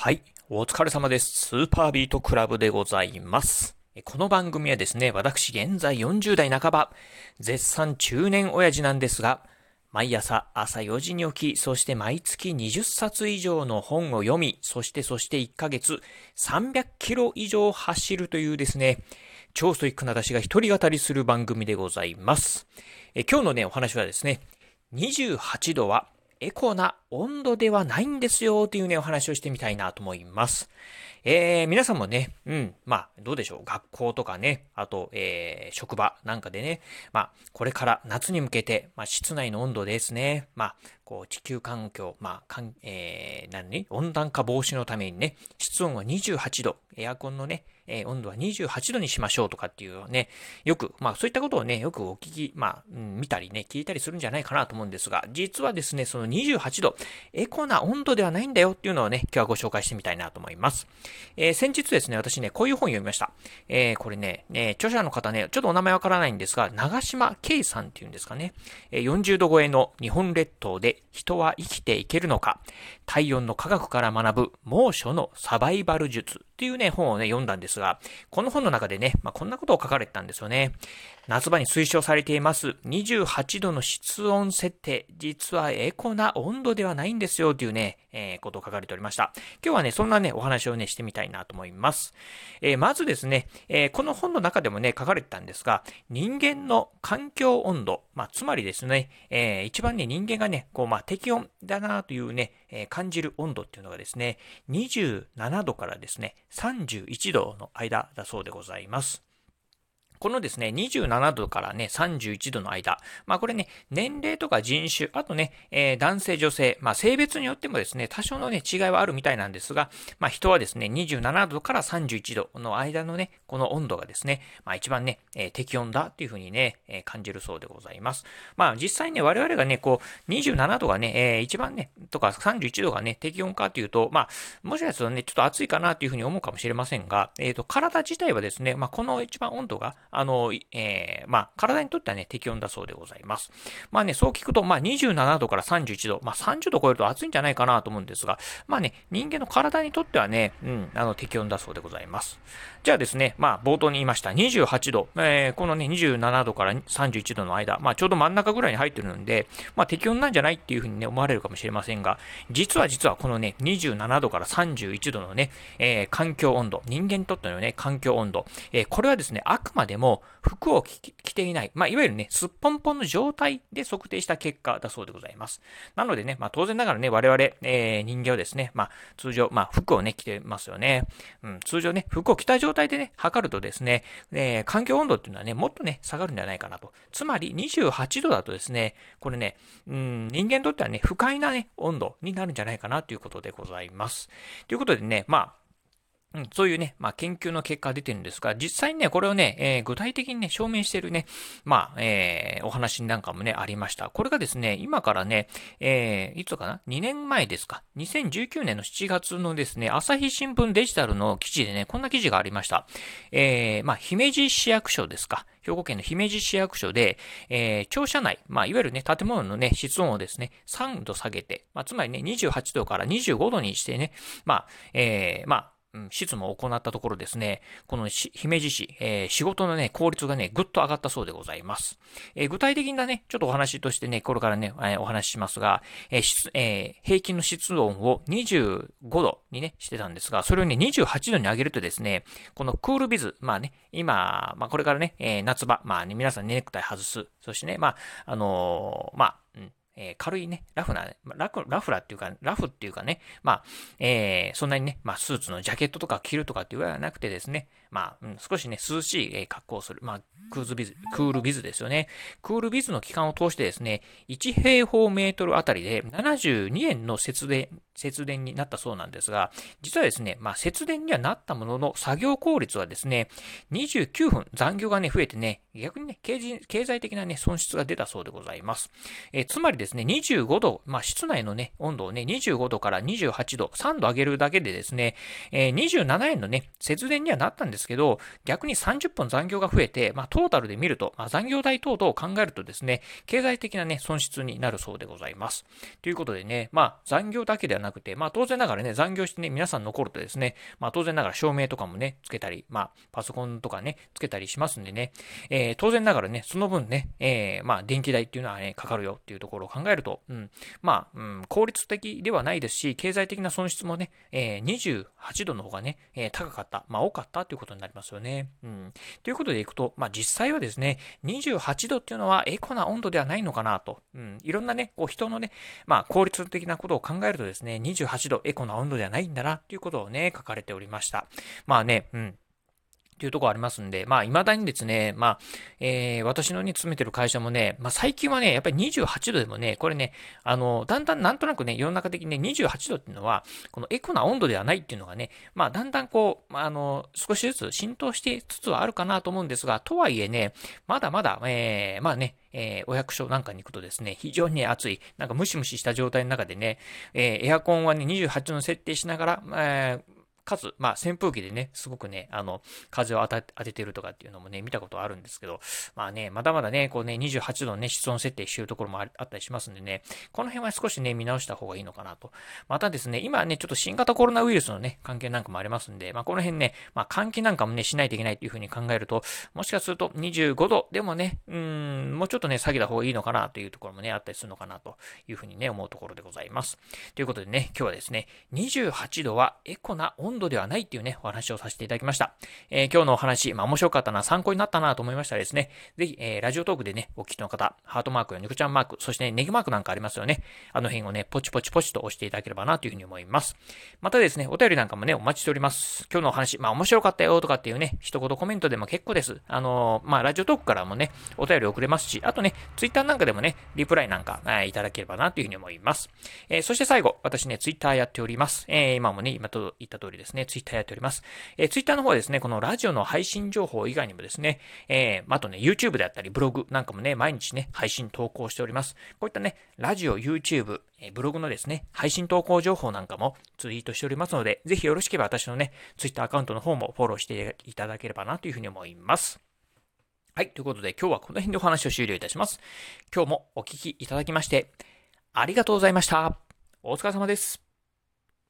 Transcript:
はい。お疲れ様です。スーパービートクラブでございます。この番組はですね、私現在40代半ば、絶賛中年親父なんですが、毎朝朝4時に起き、そして毎月20冊以上の本を読み、そしてそして1ヶ月300キロ以上走るというですね、超ストイックな私が一人語りする番組でございます。今日のね、お話はですね、28度はエコな温度ではないんですよというね、お話をしてみたいなと思います。えー、皆さんもね、うん、まあ、どうでしょう。学校とかね、あと、えー、職場なんかでね、まあ、これから夏に向けて、まあ、室内の温度ですね、まあ、こう、地球環境、まあ、かん、えー、何温暖化防止のためにね、室温は28度、エアコンのね、えー、温度は28度にしましょうとかっていうね、よく、まあそういったことをね、よくお聞き、まあ、うん、見たりね、聞いたりするんじゃないかなと思うんですが、実はですね、その28度、エコな温度ではないんだよっていうのをね、今日はご紹介してみたいなと思います。えー、先日ですね、私ね、こういう本読みました。えー、これね、ね、著者の方ね、ちょっとお名前わからないんですが、長島圭さんっていうんですかね、え40度超えの日本列島で人は生きていけるのか、体温の科学から学ぶ猛暑のサバイバル術っていうね、本をね、読んだんですが、この本の中でね、まあ、こんなことを書かれてたんですよね。夏場に推奨されています28度の室温設定、実はエコな温度ではないんですよというね、えー、ことを書かれておりました。今日はね、そんなね、お話をね、してみたいなと思います。えー、まずですね、えー、この本の中でもね、書かれてたんですが、人間の環境温度、まあ、つまりですね、え一番ね、人間がね、こう、まあ、適温だなというね、え感じる温度っていうのがですね、27度からですね、31度の間だそうでございます。このですね、27度からね、31度の間。まあこれね、年齢とか人種、あとね、えー、男性女性、まあ性別によってもですね、多少のね、違いはあるみたいなんですが、まあ人はですね、27度から31度の間のね、この温度がですね、まあ一番ね、えー、適温だっていうふうにね、えー、感じるそうでございます。まあ実際ね、我々がね、こう、27度がね、えー、一番ね、とか31度がね、適温かっていうと、まあ、もしかするとね、ちょっと暑いかなっていうふうに思うかもしれませんが、えっ、ー、と、体自体はですね、まあこの一番温度が、あの、えー、まあ、体にとってはね、適温だそうでございます。まあね、そう聞くと、まあ、27度から31度、まあ、30度超えると暑いんじゃないかなと思うんですが、まあね、人間の体にとってはね、うん、あの、適温だそうでございます。じゃあですね、まあ、冒頭に言いました28度、えー、このね、27度から31度の間、まあ、ちょうど真ん中ぐらいに入ってるんで、まあ、適温なんじゃないっていうふうにね、思われるかもしれませんが、実は実はこのね、27度から31度のね、えー、環境温度、人間にとってのね、環境温度、えー、これはですね、あくまでも服を着ていない、まあ、いわゆるね、すっぽんぽんの状態で測定した結果だそうでございます。なのでね、まあ、当然ながらね、我々、えー、人間はですね、まあ、通常、まあ、服をね、着てますよね。うん、通常ね、服を着た状態でね、測るとですね、えー、環境温度っていうのはね、もっとね、下がるんじゃないかなと。つまり、28度だとですね、これね、うん、人間にとってはね、不快なね、温度になるんじゃないかなということでございます。ということでね、まあ、うん、そういうね、まあ、研究の結果が出てるんですが、実際にね、これをね、えー、具体的にね、証明してるね、まあ、えー、お話なんかもね、ありました。これがですね、今からね、えー、いつかな ?2 年前ですか ?2019 年の7月のですね、朝日新聞デジタルの記事でね、こんな記事がありました。えー、まあ、姫路市役所ですか？兵庫県の姫路市役所で、えー、庁舎内、まあ、いわゆるね、建物のね、室温をですね、3度下げて、まあ、つまりね、28度から25度にしてね、まあ、えー、まあ、うん、執務を行ったところですね、この姫路市、えー、仕事のね、効率がね、ぐっと上がったそうでございます。えー、具体的なね、ちょっとお話としてね、これからね、えー、お話ししますが、えーえー、平均の室温を25度にね、してたんですが、それをね、28度に上げるとですね、このクールビズ、まあね、今、まあこれからね、えー、夏場、まあね、皆さんネクタイ外す。そしてね、まあ、あのー、まあ、えー、軽いね、ラフな、ラフ、ラフラっていうか、ラフっていうかね、まあ、えー、そんなにね、まあ、スーツのジャケットとか着るとかっていうわけではなくてですね、まあ、うん、少しね、涼しい、え格好をする。まあ、クーズビズ、クールビズですよね。クールビズの期間を通してですね、1平方メートルあたりで72円の節電、節電になったそうなんですが、実はですね、まあ、節電にはなったものの、作業効率はですね、29分残業がね、増えてね、逆にね、経済的なね、損失が出たそうでございます。え、つまりですね、25度、まあ、室内のね、温度をね、25度から28度、3度上げるだけでですね、え、27円のね、節電にはなったんですけど、逆に30分残業が増えて、まあ、トータルで見ると、まあ、残業代等々を考えるとですね、経済的なね、損失になるそうでございます。ということでね、まあ、残業だけではななくて、まあ当然ながらね、残業してね、皆さん残るとですね、まあ当然ながら照明とかもね、つけたり、まあパソコンとかね、つけたりしますんでね、えー、当然ながらね、その分ね、えー、まあ電気代っていうのはね、かかるよっていうところを考えると、うん、まあ、うん、効率的ではないですし、経済的な損失もね、えー、28度の方がね、えー、高かった、まあ多かったということになりますよね。うん。ということでいくと、まあ実際はですね、28度っていうのはエコな温度ではないのかなと、うん、いろんなね、こう人のね、まあ効率的なことを考えるとですね、28度エコな温度ではないんだなということをね、書かれておりました。まあね、うん。っていうところありますんで、まあ、未だにですね、まあ、えー、私のね、勤めてる会社もね、まあ、最近はね、やっぱり28度でもね、これね、あの、だんだんなんとなくね、世の中的にね、28度っていうのは、このエコな温度ではないっていうのがね、まあ、だんだんこう、まあの、少しずつ浸透してつつはあるかなと思うんですが、とはいえね、まだまだ、えー、まあね、えー、お役所なんかに行くとですね、非常に、ね、暑い、なんかムシムシした状態の中でね、えー、エアコンはね、28度の設定しながら、えーかつ、まあ、扇風機でね、すごくね、あの、風を当ててるとかっていうのもね、見たことあるんですけど、まあね、まだまだね、こうね、28度のね、室温設定してるところもあったりしますんでね、この辺は少しね、見直した方がいいのかなと。またですね、今ね、ちょっと新型コロナウイルスのね、関係なんかもありますんで、まあ、この辺ね、まあ、換気なんかもね、しないといけないっていうふうに考えると、もしかすると25度でもね、うん、もうちょっとね、下げた方がいいのかなというところもね、あったりするのかなというふうにね、思うところでございます。ということでね、今日はですね、28度はエコな温度ではないっていうね、お話をさせていただきました。えー、今日のお話、まあ面白かったな、参考になったなと思いましたらですね、ぜひ、えー、ラジオトークでね、お聞きの方、ハートマークやニコちゃんマーク、そして、ね、ネギマークなんかありますよね。あの辺をね、ポチポチポチと押していただければなというふうに思います。またですね、お便りなんかもね、お待ちしております。今日のお話、まあ面白かったよとかっていうね、一言コメントでも結構です。あのー、まあラジオトークからもね、お便り送れますし、あとね、ツイッターなんかでもね、リプライなんか、えー、いただければなというふうに思います。えー、そして最後、私ね、ツイッターやっております。えー、今もね、今と言った通りですですね、ツイッターやっております。えー、ツイッターの方はですね、このラジオの配信情報以外にもですね、えー、あとね、YouTube であったり、ブログなんかもね、毎日ね、配信投稿しております。こういったね、ラジオ、YouTube、えブログのですね、配信投稿情報なんかもツイートしておりますので、ぜひよろしければ私のね、Twitter アカウントの方もフォローしていただければなというふうに思います。はい、ということで今日はこの辺でお話を終了いたします。今日もお聴きいただきまして、ありがとうございました。お疲れ様です。